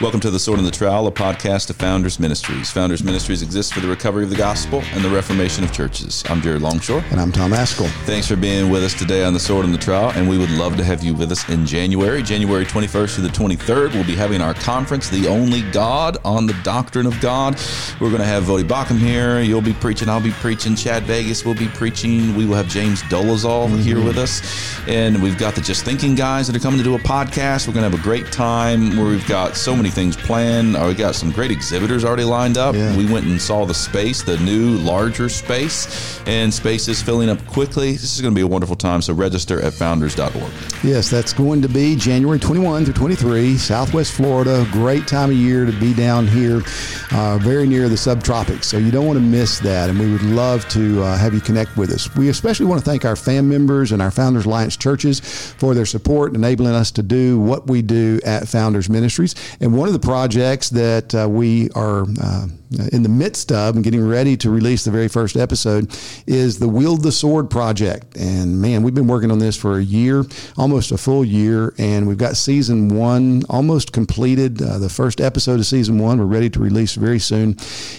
Welcome to The Sword and the Trowel, a podcast of Founders Ministries. Founders Ministries exists for the recovery of the gospel and the reformation of churches. I'm Jared Longshore. And I'm Tom Ascol. Thanks for being with us today on The Sword and the Trowel, and we would love to have you with us in January. January 21st to the 23rd, we'll be having our conference, The Only God on the Doctrine of God. We're going to have Voddie Baucham here. You'll be preaching. I'll be preaching. Chad Vegas will be preaching. We will have James Dolezal mm-hmm. here with us. And we've got the Just Thinking guys that are coming to do a podcast. We're going to have a great time where we've got so many things planned. Uh, we got some great exhibitors already lined up. Yeah. We went and saw the space, the new, larger space, and space is filling up quickly. This is going to be a wonderful time. So register at founders.org. Yes, that's going to be January 21 through 23, Southwest Florida. Great time of year to be down here, uh, very near the subtropics. So you don't want to miss that. And we would love to uh, have you connect with us. We especially want to thank our fam members and our Founders Alliance churches for their support, enabling us to do what we do at Founders Ministries. And one of the projects that uh, we are uh, in the midst of and getting ready to release the very first episode is the Wield the Sword project. And man, we've been working on this for a year, almost a full year, and we've got season one almost completed. Uh, the first episode of season one, we're ready to release very soon.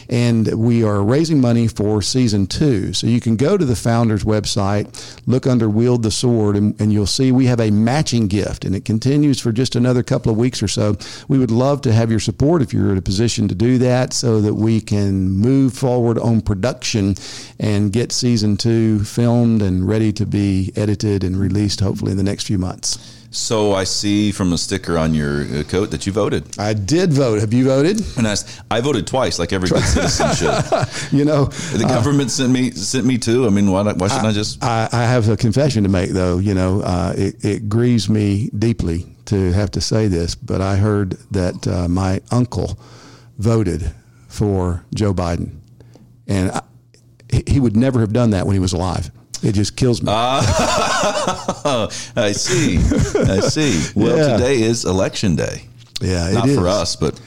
And we are raising money for season two. So you can go to the founders website, look under Wield the Sword, and, and you'll see we have a matching gift, and it continues for just another couple of weeks or so. We would love to have your support if you're in a position to do that so that we can move forward on production and get season two filmed and ready to be edited and released hopefully in the next few months. So I see from a sticker on your uh, coat that you voted. I did vote. Have you voted? And I, I voted twice, like every good citizen should. you know, the government uh, sent me sent me too. I mean, why, why shouldn't I, I just? I, I, have a confession to make, though. You know, uh, it, it grieves me deeply to have to say this, but I heard that uh, my uncle voted for Joe Biden, and I, he would never have done that when he was alive. It just kills me. Uh, I see. I see. Well, yeah. today is election day. Yeah, not for us, but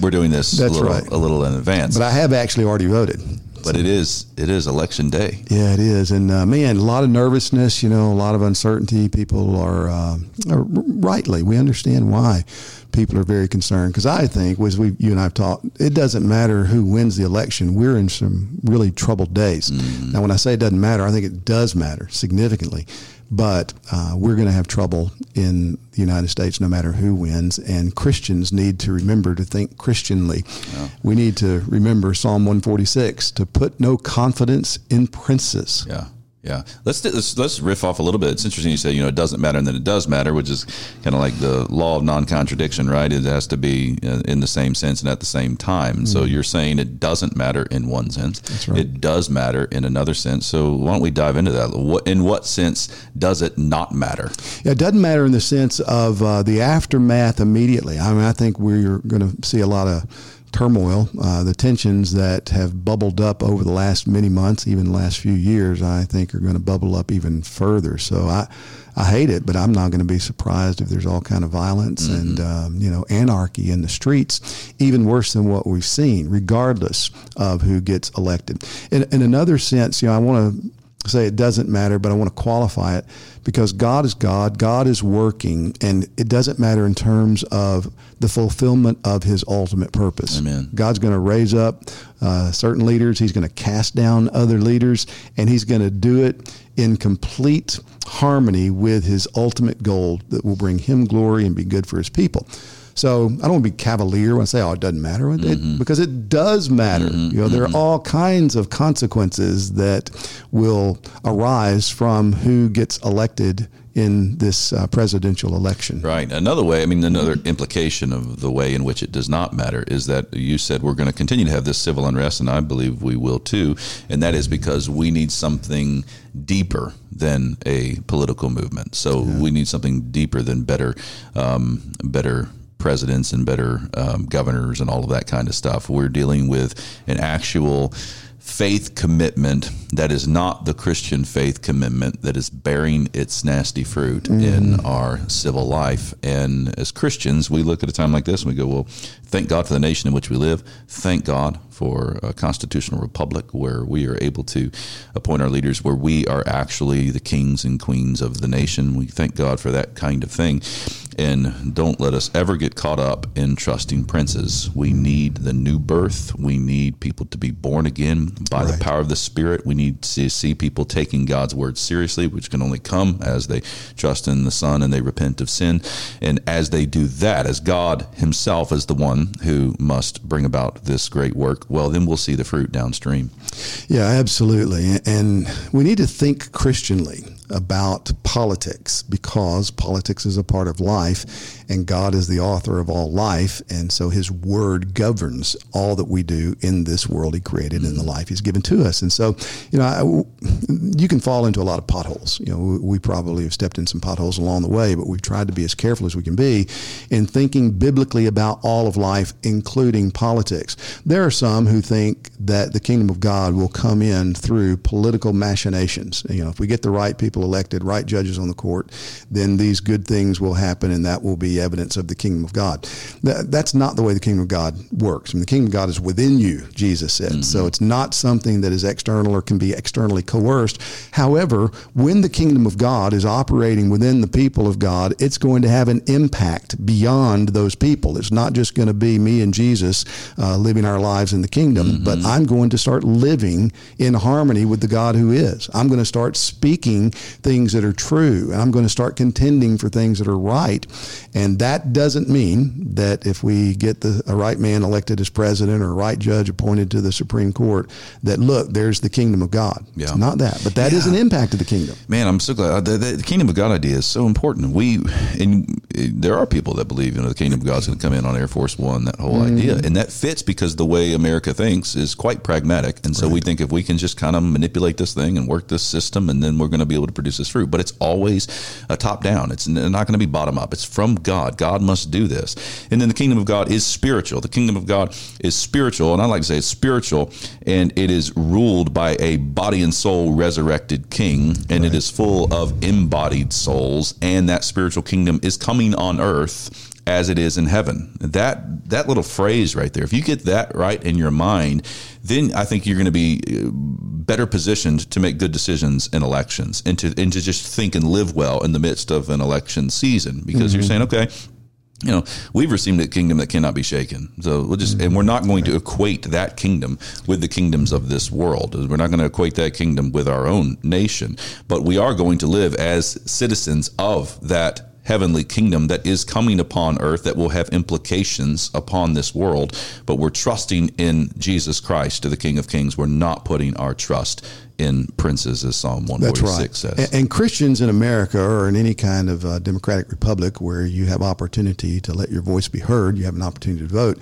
we're doing this That's a little, right. a little in advance. But I have actually already voted. But so. it is it is election day. Yeah, it is, and uh, man, a lot of nervousness. You know, a lot of uncertainty. People are, uh, are rightly. We understand why people are very concerned because I think, as we you and I have talked, it doesn't matter who wins the election. We're in some really troubled days. Mm-hmm. Now, when I say it doesn't matter, I think it does matter significantly. But uh, we're going to have trouble in the United States no matter who wins. And Christians need to remember to think Christianly. Yeah. We need to remember Psalm 146 to put no confidence in princes. Yeah. Yeah, let's, let's let's riff off a little bit. It's interesting you say you know it doesn't matter and then it does matter, which is kind of like the law of non-contradiction, right? It has to be uh, in the same sense and at the same time. Mm-hmm. So you're saying it doesn't matter in one sense, That's right. it does matter in another sense. So why don't we dive into that? What in what sense does it not matter? Yeah, it doesn't matter in the sense of uh, the aftermath immediately. I mean, I think we're going to see a lot of turmoil, uh, the tensions that have bubbled up over the last many months, even the last few years, I think are going to bubble up even further. So I, I hate it, but I'm not going to be surprised if there's all kind of violence mm-hmm. and um, you know anarchy in the streets, even worse than what we've seen, regardless of who gets elected. In, in another sense, you know, I want to say it doesn't matter, but I want to qualify it because God is God, God is working, and it doesn't matter in terms of the fulfillment of His ultimate purpose. Amen. God's going to raise up uh, certain leaders, He's going to cast down other leaders, and He's going to do it in complete harmony with His ultimate goal that will bring Him glory and be good for His people. So I don't want to be cavalier when I say, "Oh, it doesn't matter," it, mm-hmm. because it does matter. Mm-hmm. You know, there are mm-hmm. all kinds of consequences that will arise from who gets elected in this uh, presidential election. Right. Another way, I mean, another implication of the way in which it does not matter is that you said we're going to continue to have this civil unrest, and I believe we will too. And that is because we need something deeper than a political movement. So yeah. we need something deeper than better, um, better presidents and better um, governors and all of that kind of stuff. We're dealing with an actual faith commitment that is not the Christian faith commitment that is bearing its nasty fruit mm. in our civil life. And as Christians, we look at a time like this and we go, well, thank God for the nation in which we live. Thank God for a constitutional republic where we are able to appoint our leaders, where we are actually the kings and queens of the nation. We thank God for that kind of thing. And don't let us ever get caught up in trusting princes. We need the new birth. We need people to be born again by right. the power of the Spirit. We need to see people taking God's word seriously, which can only come as they trust in the Son and they repent of sin. And as they do that, as God Himself is the one who must bring about this great work, well, then we'll see the fruit downstream. Yeah, absolutely. And we need to think Christianly about politics because politics is a part of life and God is the author of all life. And so his word governs all that we do in this world he created mm-hmm. and the life he's given to us. And so, you know, I, you can fall into a lot of potholes. You know, we probably have stepped in some potholes along the way, but we've tried to be as careful as we can be in thinking biblically about all of life, including politics. There are some who think that the kingdom of God will come in through political machinations. You know, if we get the right people elected, right judges on the court, then these good things will happen and that will be evidence of the kingdom of God. that's not the way the kingdom of God works. I mean, the kingdom of God is within you, Jesus said. Mm-hmm. So it's not something that is external or can be externally coerced. However, when the kingdom of God is operating within the people of God, it's going to have an impact beyond those people. It's not just going to be me and Jesus uh, living our lives in the kingdom, mm-hmm. but I'm going to start living in harmony with the God who is. I'm going to start speaking things that are true. And I'm going to start contending for things that are right. And that doesn't mean that if we get the, a right man elected as president or a right judge appointed to the Supreme Court, that look, there's the kingdom of God. Yeah. It's not that, but that yeah. is an impact of the kingdom. Man, I'm so glad. The, the, kingdom of God idea is so important. We, and there are people that believe, you know, the kingdom of God's going to come in on Air Force One, that whole mm-hmm. idea. And that fits because the way America thinks is quite pragmatic. And so right. we think if we can just kind of manipulate this thing and work this system, and then we're going to be able to produce this fruit. But it's always a top down. It's not going to be bottom up. It's from God. God must do this. And then the kingdom of God is spiritual. The kingdom of God is spiritual, and I like to say it's spiritual, and it is ruled by a body and soul resurrected king, and right. it is full of embodied souls, and that spiritual kingdom is coming on earth as it is in heaven. That that little phrase right there, if you get that right in your mind, then I think you're going to be uh, better positioned to make good decisions in elections and to and to just think and live well in the midst of an election season because mm-hmm. you're saying, okay, you know, we've received a kingdom that cannot be shaken. So we'll just, and we're not going to equate that kingdom with the kingdoms of this world. We're not going to equate that kingdom with our own nation, but we are going to live as citizens of that heavenly kingdom that is coming upon earth that will have implications upon this world. But we're trusting in Jesus Christ, to the King of Kings. We're not putting our trust in princes, as Psalm 146 right. says. And, and, Christians in America or in any kind of uh, democratic republic where you have opportunity to let your voice be heard, you have an opportunity to vote,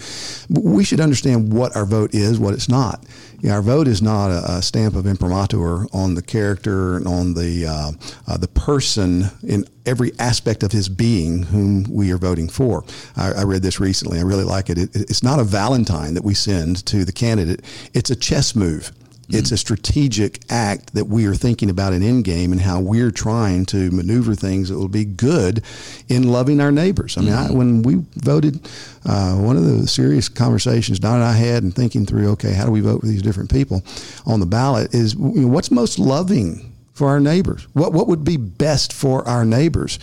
we should understand what our vote is, what it's not. You know, our vote is not a, a, stamp of imprimatur on the character and on the uh, uh, the person in every aspect of his being whom we are voting for. I, I read this recently. I really like it. it. It's not a Valentine that we send to the candidate. It's a chess move. It's a strategic act that we are thinking about an end game and how we're trying to maneuver things that will be good in loving our neighbors. I mean, mm-hmm. I, when we voted, uh, one of the serious conversations Don and I had and thinking through, okay, how do we vote for these different people on the ballot is you know, what's most loving for our neighbors? What what would be best for our neighbors?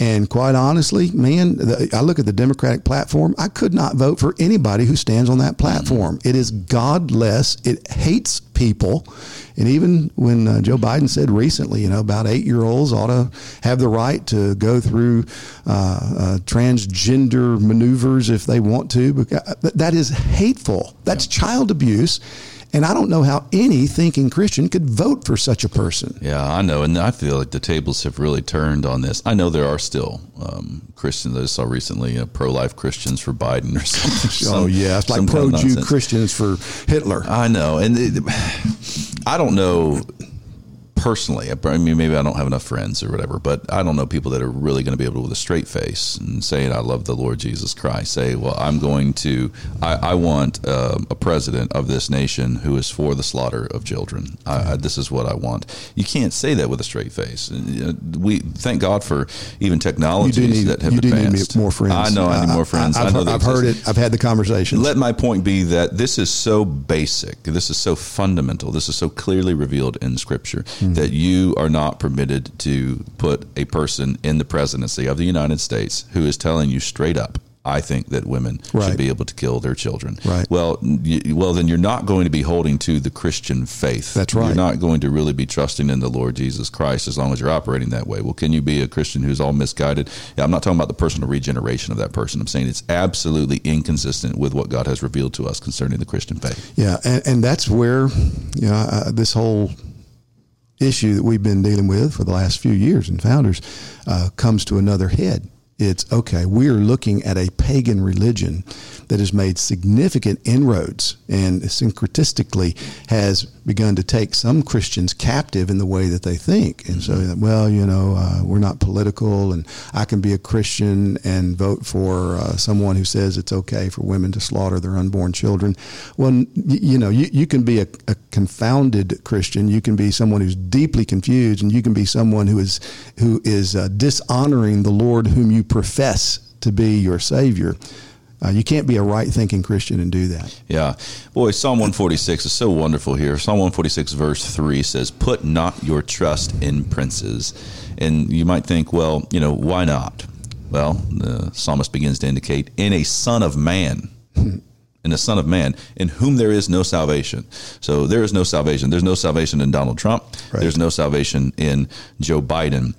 And quite honestly, man, the, I look at the Democratic platform. I could not vote for anybody who stands on that platform. It is godless. It hates people. And even when uh, Joe Biden said recently, you know, about eight year olds ought to have the right to go through uh, uh, transgender maneuvers if they want to, uh, that is hateful. That's yeah. child abuse. And I don't know how any thinking Christian could vote for such a person. Yeah, I know. And I feel like the tables have really turned on this. I know there are still um, Christians I saw recently, uh, pro life Christians for Biden or something. Some, oh, yeah. It's like pro Jew Christians for Hitler. I know. And it, I don't know personally, I mean, maybe I don't have enough friends or whatever, but I don't know people that are really going to be able to, with a straight face and saying, I love the Lord Jesus Christ, say, well, I'm going to, I, I want uh, a president of this nation who is for the slaughter of children. I, I, this is what I want. You can't say that with a straight face. We thank God for even technologies need, that have advanced. Do need more friends. I know I need more friends. I, I know I've heard it. I've had the conversation. Let my point be that this is so basic. This is so fundamental. This is so clearly revealed in Scripture mm-hmm. That you are not permitted to put a person in the presidency of the United States who is telling you straight up, I think that women right. should be able to kill their children. Right. Well, you, well, then you're not going to be holding to the Christian faith. That's right. You're not going to really be trusting in the Lord Jesus Christ as long as you're operating that way. Well, can you be a Christian who's all misguided? Yeah, I'm not talking about the personal regeneration of that person. I'm saying it's absolutely inconsistent with what God has revealed to us concerning the Christian faith. Yeah, and, and that's where you know uh, this whole issue that we've been dealing with for the last few years and Founders uh, comes to another head. It's okay, we are looking at a pagan religion that has made significant inroads and syncretistically has begun to take some Christians captive in the way that they think. And so, well, you know, uh, we're not political, and I can be a Christian and vote for uh, someone who says it's okay for women to slaughter their unborn children. Well, you know, you, you can be a, a confounded Christian. You can be someone who's deeply confused, and you can be someone who is who is uh, dishonoring the Lord whom you profess to be your Savior. Uh, you can't be a right thinking Christian and do that. Yeah. Boy, Psalm 146 is so wonderful here. Psalm 146, verse 3 says, Put not your trust in princes. And you might think, well, you know, why not? Well, the psalmist begins to indicate, in a son of man. in the Son of Man, in whom there is no salvation. So there is no salvation. There's no salvation in Donald Trump. Right. There's no salvation in Joe Biden.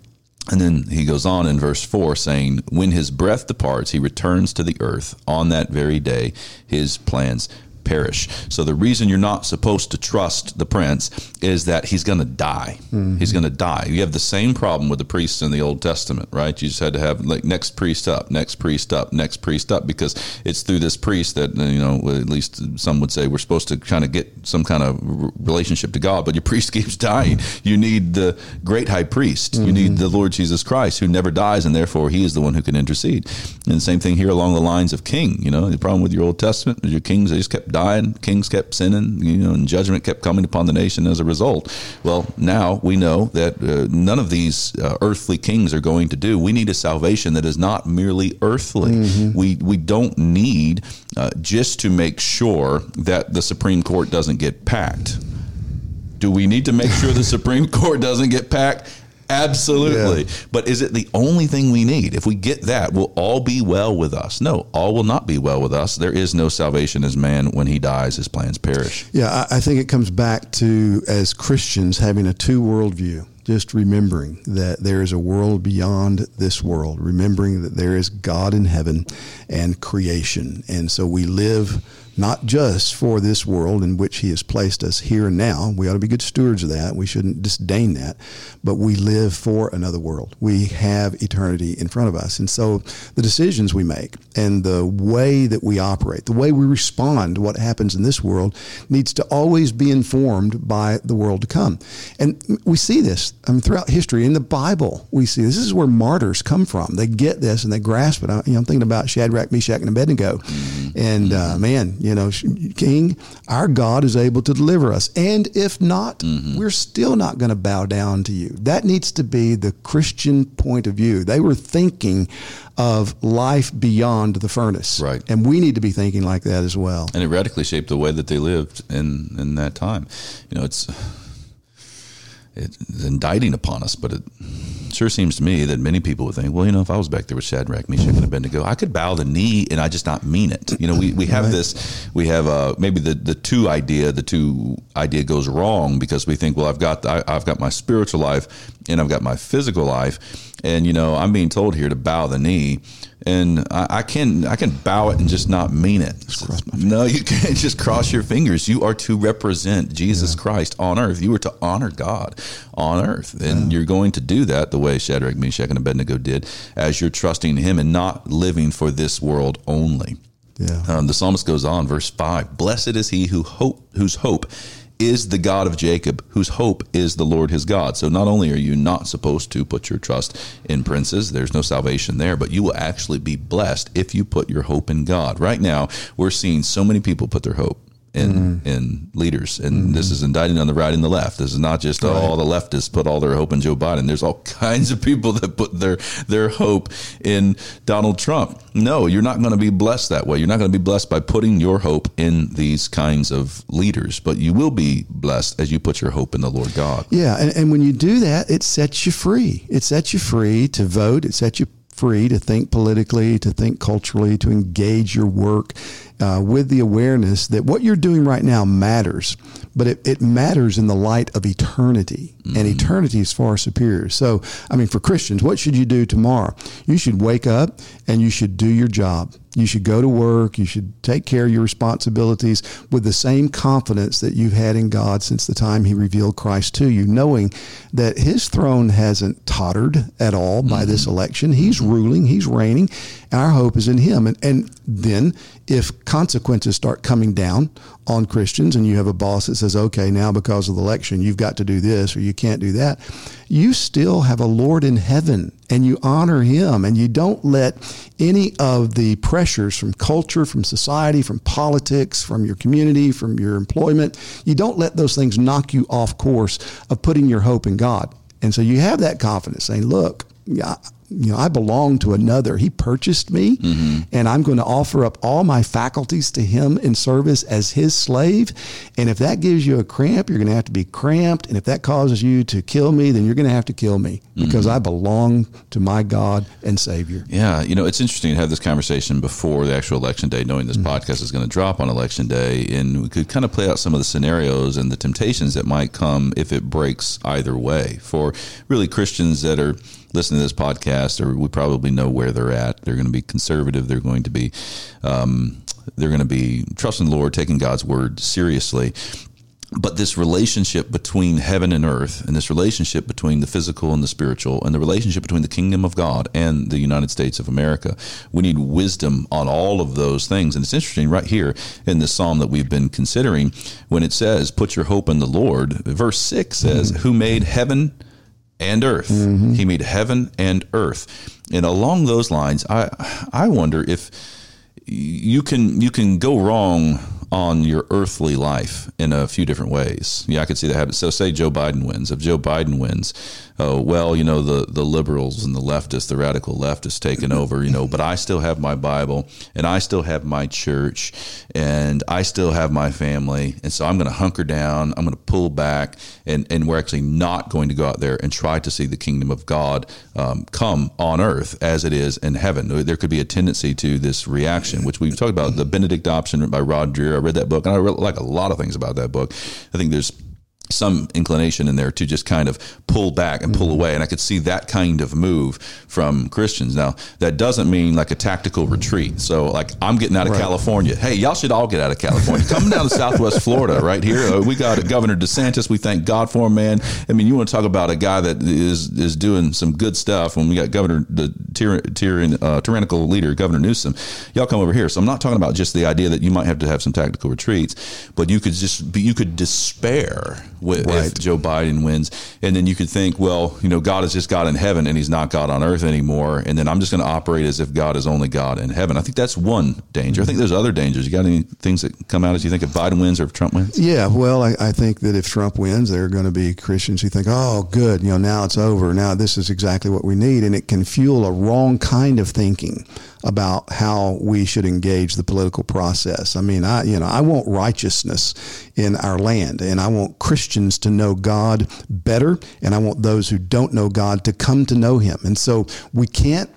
And then he goes on in verse 4 saying, When his breath departs, he returns to the earth. On that very day, his plans perish. So the reason you're not supposed to trust the prince is that he's going to die. Mm-hmm. He's going to die. You have the same problem with the priests in the Old Testament, right? You just had to have like next priest up, next priest up, next priest up because it's through this priest that you know at least some would say we're supposed to kind of get some kind of relationship to God, but your priest keeps dying. You need the great high priest. Mm-hmm. You need the Lord Jesus Christ who never dies and therefore he is the one who can intercede. And the same thing here along the lines of king, you know, the problem with your Old Testament is your kings they just kept dying, kings kept sinning, you know, and judgment kept coming upon the nation as a result. Well, now we know that uh, none of these uh, earthly kings are going to do. We need a salvation that is not merely earthly. Mm-hmm. We we don't need uh, just to make sure that the Supreme Court doesn't get packed. Do we need to make sure the Supreme Court doesn't get packed? Absolutely. Yeah. But is it the only thing we need? If we get that, will all be well with us? No, all will not be well with us. There is no salvation as man when he dies, his plans perish. Yeah, I, I think it comes back to as Christians having a two world view just remembering that there is a world beyond this world, remembering that there is God in heaven and creation. And so we live not just for this world in which He has placed us here and now. We ought to be good stewards of that. We shouldn't disdain that. But we live for another world. We have eternity in front of us. And so the decisions we make and the way that we operate, the way we respond to what happens in this world needs to always be informed by the world to come. And we see this I mean, throughout history. In the Bible, we see this. this is where martyrs come from. They get this and they grasp it. I, you know, I'm thinking about Shadrach, Meshach, and Abednego. Mm-hmm. And uh, man, you know, King, our God is able to deliver us. And if not, mm-hmm. we're still not going to bow down to you. That needs to be the Christian point of view. They were thinking of life beyond the furnace. Right. And we need to be thinking like that as well. And it radically shaped the way that they lived in, in that time. You know, it's it's indicting upon us, but it sure seems to me that many people would think, well, you know, if I was back there with Shadrach, Meshach, and Abednego, I could bow the knee and I just not mean it. You know, we, we have right. this, we have uh, maybe the, the two idea, the two idea goes wrong because we think, well, I've got I, I've got my spiritual life and I've got my physical life, and you know, I'm being told here to bow the knee and I, I, can I can bow it and just not mean it. No, you can't just cross your fingers. You are to represent Jesus yeah. Christ on earth. You are to honor God on earth, and yeah. you're going to do that the way Shadrach, Meshach, and Abednego did, as you're trusting Him and not living for this world only. Yeah. Um, the psalmist goes on, verse five: Blessed is he who hope whose hope is the God of Jacob, whose hope is the Lord his God. So not only are you not supposed to put your trust in princes, there's no salvation there, but you will actually be blessed if you put your hope in God. Right now, we're seeing so many people put their hope in mm. in leaders, and mm. this is indicting on the right and the left. This is not just right. all the leftists put all their hope in Joe Biden. There's all kinds of people that put their their hope in Donald Trump. No, you're not going to be blessed that way. You're not going to be blessed by putting your hope in these kinds of leaders, but you will be blessed as you put your hope in the Lord God. Yeah, and, and when you do that, it sets you free. It sets you free to vote. It sets you free to think politically, to think culturally, to engage your work uh, with the awareness that what you're doing right now matters, but it, it matters in the light of eternity, mm-hmm. and eternity is far superior. So, I mean, for Christians, what should you do tomorrow? You should wake up and you should do your job. You should go to work. You should take care of your responsibilities with the same confidence that you've had in God since the time He revealed Christ to you, knowing that His throne hasn't tottered at all by mm-hmm. this election. He's ruling, He's reigning. Our hope is in Him. And, and then if consequences start coming down on Christians and you have a boss that says, okay, now because of the election, you've got to do this or you can't do that, you still have a Lord in heaven and you honor him and you don't let any of the pressures from culture, from society, from politics, from your community, from your employment, you don't let those things knock you off course of putting your hope in God. And so you have that confidence saying, look, yeah, you know, I belong to another. He purchased me, mm-hmm. and I'm going to offer up all my faculties to him in service as his slave. And if that gives you a cramp, you're going to have to be cramped. And if that causes you to kill me, then you're going to have to kill me because mm-hmm. I belong to my God and Savior. Yeah. You know, it's interesting to have this conversation before the actual election day, knowing this mm-hmm. podcast is going to drop on election day. And we could kind of play out some of the scenarios and the temptations that might come if it breaks either way for really Christians that are listening to this podcast, or we probably know where they're at. They're going to be conservative. They're going to be, um, they're going to be trusting the Lord, taking God's word seriously. But this relationship between heaven and earth, and this relationship between the physical and the spiritual, and the relationship between the kingdom of God and the United States of America, we need wisdom on all of those things. And it's interesting right here in the psalm that we've been considering when it says, Put your hope in the Lord. Verse 6 says, mm-hmm. Who made heaven and earth. Mm-hmm. He made heaven and earth. And along those lines, I I wonder if you can you can go wrong on your earthly life in a few different ways. Yeah, I could see that happen. So, say Joe Biden wins. If Joe Biden wins, oh well, you know the the liberals and the leftists, the radical leftists taken over. You know, but I still have my Bible and I still have my church and I still have my family, and so I'm going to hunker down. I'm going to pull back, and and we're actually not going to go out there and try to see the kingdom of God um, come on earth as it is in heaven. There could be a tendency to this reaction, which we've talked about the Benedict option by Rod Dreher. I read that book, and I like a lot of things about that book. I think there's some inclination in there to just kind of pull back and pull mm-hmm. away. And I could see that kind of move from Christians. Now, that doesn't mean like a tactical retreat. So, like, I'm getting out of right. California. Hey, y'all should all get out of California. Come down to Southwest Florida right here. Uh, we got a Governor DeSantis. We thank God for him, man. I mean, you want to talk about a guy that is is doing some good stuff when we got Governor, the tyrann, uh, tyrannical leader, Governor Newsom. Y'all come over here. So, I'm not talking about just the idea that you might have to have some tactical retreats, but you could just be, you could despair with, right. if Joe Biden wins. And then you could think, well, you know, God is just God in heaven and he's not God on earth anymore. And then I'm just going to operate as if God is only God in heaven. I think that's one danger. I think there's other dangers. You got any things that come out as you think if Biden wins or if Trump wins? Yeah, well, I, I think that if Trump wins, there are going to be Christians who think, oh, good, you know, now it's over. Now this is exactly what we need. And it can fuel a wrong kind of thinking about how we should engage the political process. I mean, I you know I want righteousness in our land, and I want Christians to know God better, and I want those who don't know God to come to know Him. And so we can't.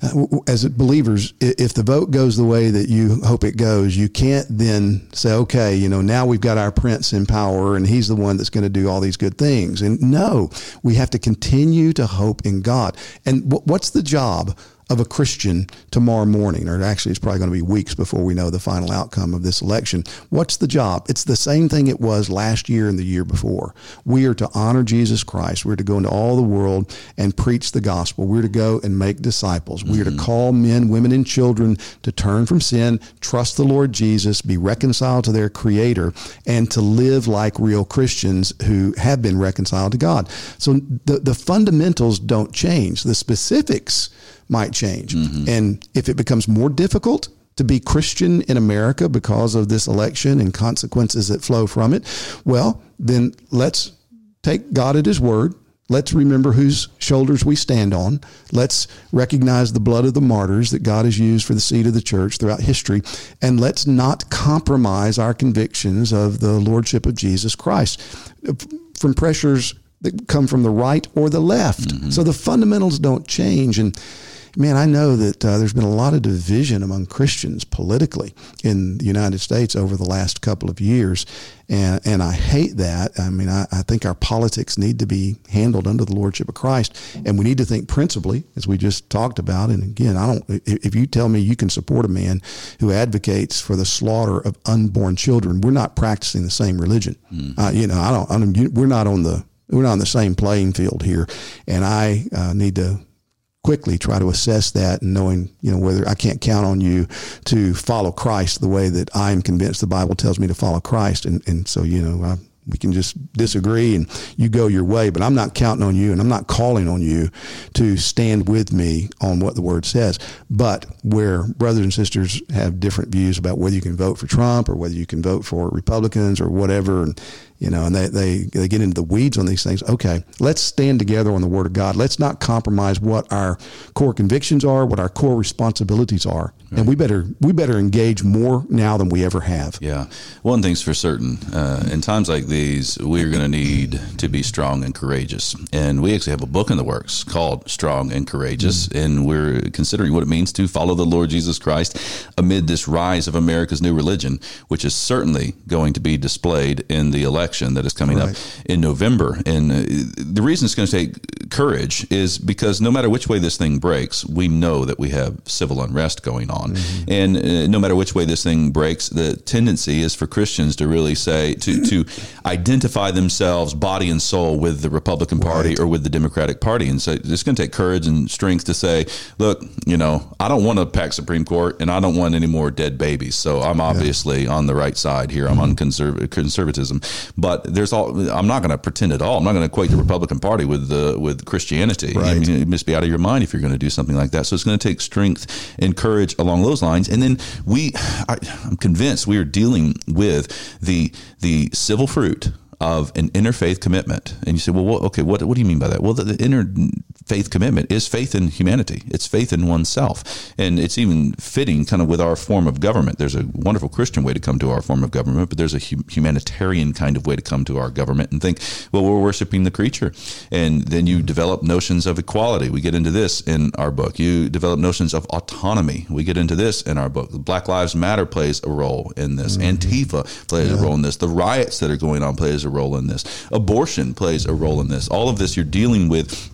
Uh, as believers, if the vote goes the way that you hope it goes, you can't then say, okay, you know, now we've got our prince in power and he's the one that's going to do all these good things. And no, we have to continue to hope in God. And what's the job of a Christian tomorrow morning, or actually, it's probably going to be weeks before we know the final outcome of this election. What's the job? It's the same thing it was last year and the year before. We are to honor Jesus Christ. We're to go into all the world and preach the gospel. We're to go and make disciples. We are to mm-hmm. call men, women, and children to turn from sin, trust the Lord Jesus, be reconciled to their Creator, and to live like real Christians who have been reconciled to God. So the, the fundamentals don't change. The specifics might change. Mm-hmm. And if it becomes more difficult to be Christian in America because of this election and consequences that flow from it, well, then let's take God at His word. Let's remember whose shoulders we stand on. Let's recognize the blood of the martyrs that God has used for the seed of the church throughout history. And let's not compromise our convictions of the Lordship of Jesus Christ from pressures that come from the right or the left. Mm-hmm. So the fundamentals don't change. And man, I know that uh, there's been a lot of division among Christians politically in the United States over the last couple of years. And, and I hate that. I mean, I, I think our politics need to be handled under the Lordship of Christ. And we need to think principally, as we just talked about. And again, I don't, if you tell me you can support a man who advocates for the slaughter of unborn children, we're not practicing the same religion. Mm. Uh, you know, I don't, I don't, we're not on the, we're not on the same playing field here. And I uh, need to quickly try to assess that and knowing, you know, whether I can't count on you to follow Christ the way that I'm convinced the Bible tells me to follow Christ. And, and so, you know, I, we can just disagree and you go your way, but I'm not counting on you and I'm not calling on you to stand with me on what the word says. But where brothers and sisters have different views about whether you can vote for Trump or whether you can vote for Republicans or whatever, and you know, and they, they, they get into the weeds on these things. Okay, let's stand together on the Word of God. Let's not compromise what our core convictions are, what our core responsibilities are, right. and we better we better engage more now than we ever have. Yeah, one thing's for certain: uh, in times like these, we're going to need to be strong and courageous. And we actually have a book in the works called "Strong and Courageous," mm-hmm. and we're considering what it means to follow the Lord Jesus Christ amid this rise of America's new religion, which is certainly going to be displayed in the election that is coming right. up in November. And uh, the reason it's going to take courage is because no matter which way this thing breaks, we know that we have civil unrest going on. Mm-hmm. And uh, no matter which way this thing breaks, the tendency is for Christians to really say, to, to identify themselves body and soul with the Republican Party right. or with the Democratic Party. And so it's going to take courage and strength to say, look, you know, I don't want a packed Supreme Court and I don't want any more dead babies. So I'm obviously yeah. on the right side here. I'm mm-hmm. on conserv- conservatism. But there's all. I'm not going to pretend at all. I'm not going to equate the Republican Party with the with Christianity. Right. Mean, you must be out of your mind if you're going to do something like that. So it's going to take strength and courage along those lines. And then we, I, I'm convinced, we are dealing with the the civil fruit of an interfaith commitment. And you say, well, what, okay, what, what do you mean by that? Well, the, the interfaith commitment is faith in humanity. It's faith in oneself. And it's even fitting kind of with our form of government. There's a wonderful Christian way to come to our form of government, but there's a humanitarian kind of way to come to our government and think, well, we're worshiping the creature. And then you develop notions of equality. We get into this in our book. You develop notions of autonomy. We get into this in our book. Black Lives Matter plays a role in this. Mm-hmm. Antifa plays yeah. a role in this. The riots that are going on plays a role in this. Abortion plays a role in this. All of this, you're dealing with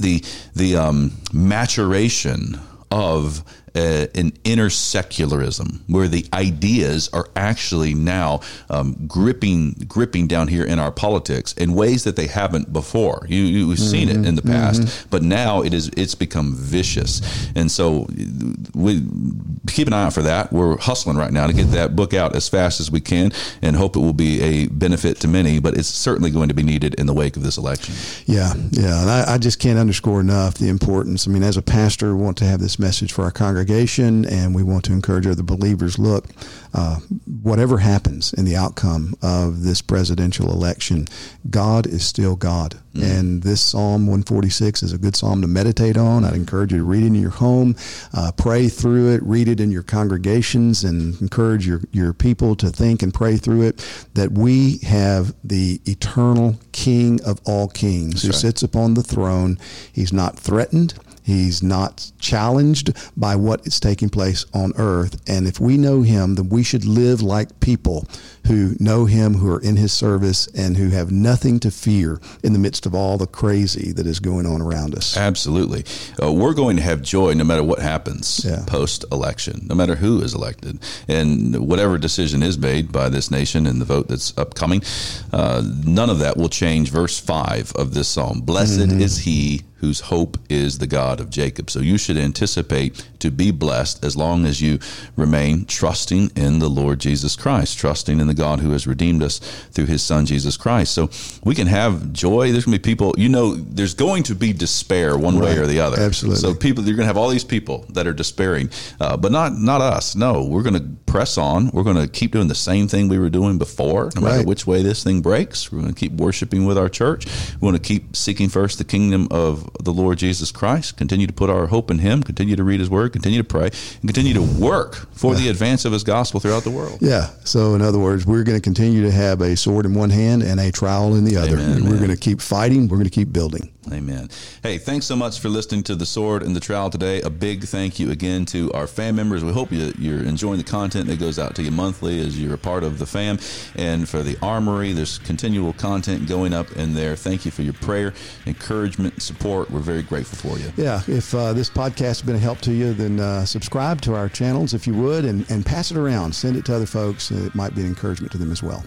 the the um, maturation of uh, an inner secularism where the ideas are actually now um, gripping gripping down here in our politics in ways that they haven't before. You, you've mm-hmm. seen it in the past, mm-hmm. but now it is it's become vicious, and so we keep an eye out for that. We're hustling right now to get that book out as fast as we can, and hope it will be a benefit to many. But it's certainly going to be needed in the wake of this election. Yeah, yeah, and I, I just can't underscore enough the importance. I mean, as a pastor, we want to have this message for our congregation congregation, and we want to encourage other believers. Look, uh, whatever happens in the outcome of this presidential election, God is still God. Mm. And this Psalm 146 is a good psalm to meditate on. I'd encourage you to read it in your home, uh, pray through it, read it in your congregations, and encourage your, your people to think and pray through it. That we have the eternal King of all kings That's who right. sits upon the throne. He's not threatened. He's not challenged by what is taking place on earth. And if we know Him, then we should live like people who know Him, who are in His service, and who have nothing to fear in the midst of all the crazy that is going on around us. Absolutely. Uh, we're going to have joy no matter what happens Yeah. post election, no matter who is elected. And whatever decision is made by this nation in the vote that's upcoming, uh, none of that will change verse 5 of this psalm. Blessed Mm-hmm. is he whose hope is the God of Jacob. So you should anticipate to be blessed as long as you remain trusting in the Lord Jesus Christ, trusting in the God who has redeemed us through his son Jesus Christ. So we can have joy. There's going to be people, you know, there's going to be despair one way or the other. Absolutely. So people, you're going to have all these people that are despairing, uh, but not not us. No, we're going to press on. We're going to keep doing the same thing we were doing before, no matter Right. which way this thing breaks. We're going to keep worshiping with our church. We want to keep seeking first the kingdom of the Lord Jesus Christ. Continue to put our hope in Him. Continue to read His Word. Continue to pray, and continue to work for the advance of His gospel throughout the world. Yeah. So, in other words, we're going to continue to have a sword in one hand and a trowel in the other. Amen, and we're going to keep fighting. We're going to keep building. Amen. Hey, thanks so much for listening to the Sword and the Trowel today. A big thank you again to our fam members. We hope you, you're enjoying the content that goes out to you monthly as you're a part of the fam. And for the Armory, there's continual content going up in there. Thank you for your prayer, encouragement, support. We're very grateful for you. Yeah. If uh, this podcast has been a help to you, then uh, subscribe to our channels if you would and, and pass it around. Send it to other folks. It might be an encouragement to them as well.